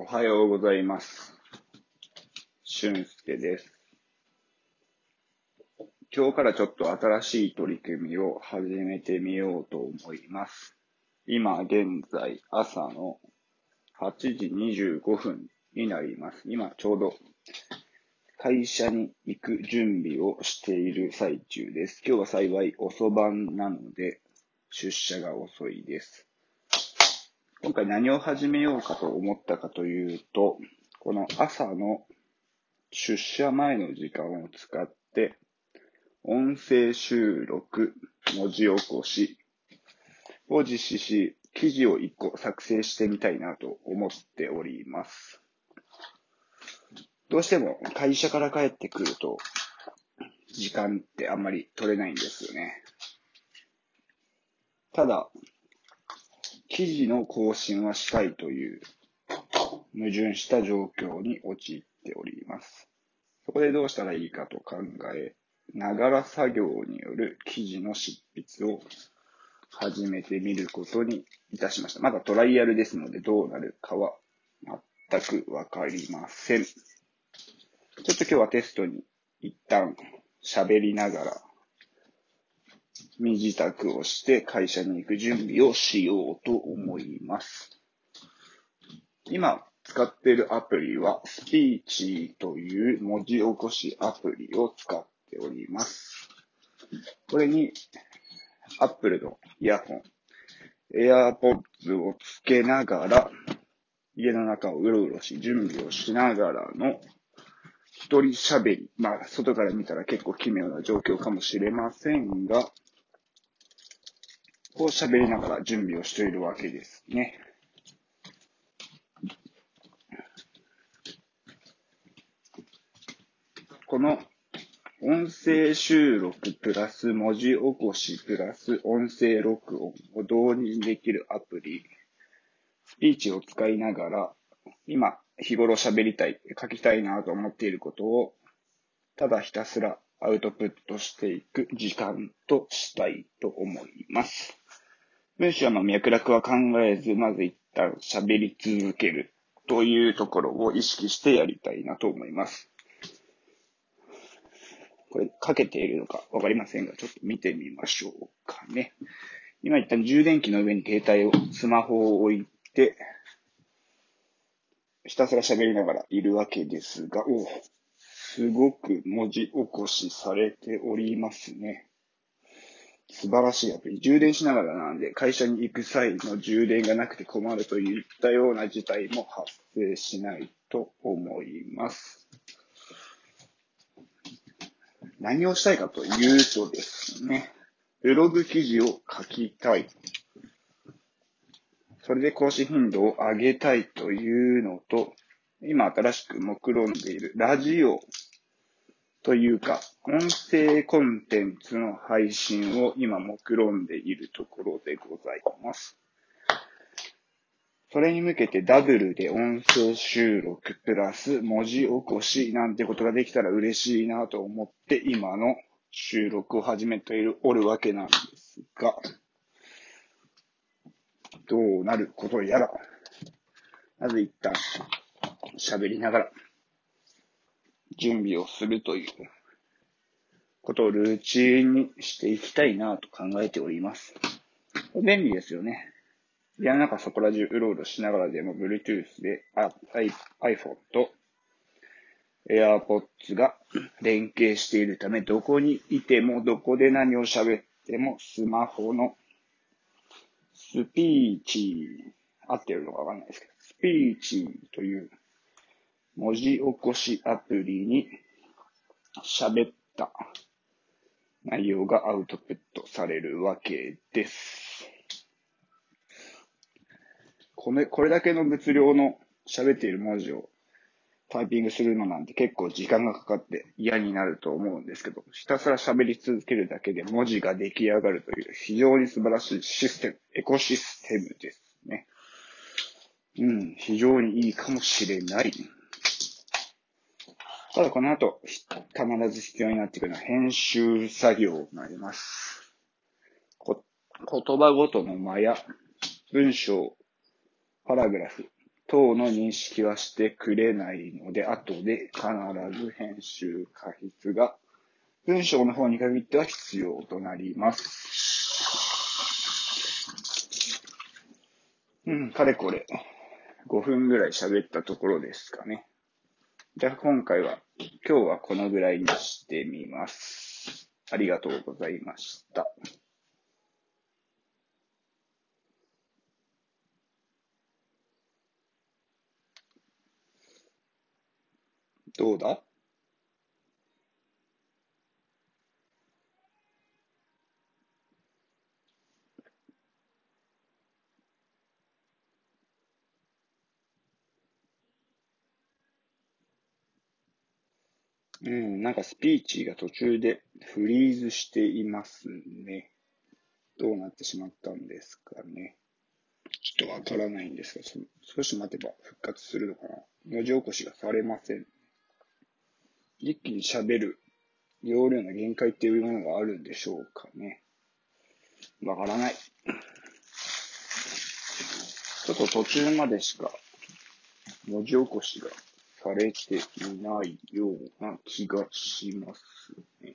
おはようございます。俊介です。今日からちょっと新しい取り組みを始めてみようと思います。今現在朝の8時25分になります。今ちょうど会社に行く準備をしている最中です。今日は幸い遅番なので出社が遅いです。今回何を始めようかと思ったかというと、この朝の出社前の時間を使って、音声収録、文字起こしを実施し、記事を一個作成してみたいなと思っております。どうしても会社から帰ってくると、時間ってあんまり取れないんですよね。ただ、記事の更新はしたいという矛盾した状況に陥っております。そこでどうしたらいいかと考え、ながら作業による記事の執筆を始めてみることにいたしました。まだトライアルですのでどうなるかは全くわかりません。ちょっと今日はテストに一旦喋りながら身支度をして会社に行く準備をしようと思います。今使っているアプリはスピーチという文字起こしアプリを使っております。これに Apple のイヤホン、AirPods をつけながら家の中をうろうろし準備をしながらの一人喋り。まあ、外から見たら結構奇妙な状況かもしれませんが、こう喋りながら準備をしているわけですね。この音声収録プラス文字起こしプラス音声録音を導入できるアプリ、スピーチを使いながら、今日頃喋りたい、書きたいなと思っていることを、ただひたすらアウトプットしていく時間としたいと思います。文章の脈絡は考えず、まず一旦喋り続けるというところを意識してやりたいなと思います。これ、かけているのかわかりませんが、ちょっと見てみましょうかね。今一旦充電器の上に携帯を、スマホを置いて、ひたすら喋りながらいるわけですが、おすごく文字起こしされておりますね。素晴らしいアプリ。充電しながらなんで、会社に行く際の充電がなくて困るといったような事態も発生しないと思います。何をしたいかというとですね、ブログ記事を書きたい。それで更新頻度を上げたいというのと、今新しく目論んでいるラジオというか、音声コンテンツの配信を今目論んでいるところでございます。それに向けてダブルで音声収録プラス文字起こしなんてことができたら嬉しいなと思って今の収録を始めている、おるわけなんですが、どうなることやら。まず一旦喋りながら準備をするということをルーチンにしていきたいなと考えております。便利ですよね。いや、なんかそこら中うろうろしながらでも Bluetooth で iPhone と AirPods が連携しているため、どこにいてもどこで何を喋ってもスマホのスピーチ、合ってるのかわかんないですけど、スピーチという文字起こしアプリに喋った内容がアウトプットされるわけです。これ、これだけの物量の喋っている文字をタイピングするのなんて結構時間がかかって嫌になると思うんですけど、ひたすら喋り続けるだけで文字が出来上がるという非常に素晴らしいシステム、エコシステムですね。うん、非常にいいかもしれない。ただこの後、必ず必要になってくるのは編集作業になります。こ言葉ごとの間や文章、パラグラフ、等の認識はしてくれないので、後で必ず編集過筆が文章の方に限っては必要となります。うん、かれこれ5分ぐらい喋ったところですかね。じゃあ今回は、今日はこのぐらいにしてみます。ありがとうございました。どうだ？うん、なんかスピーチが途中でフリーズしていますね。どうなってしまったんですかね。ちょっとわからないんですが、少し待てば復活するのかな。文字起こしがされません。一気に喋る容量の限界っていうものがあるんでしょうかね。わからない。ちょっと途中までしか文字起こしがされていないような気がします。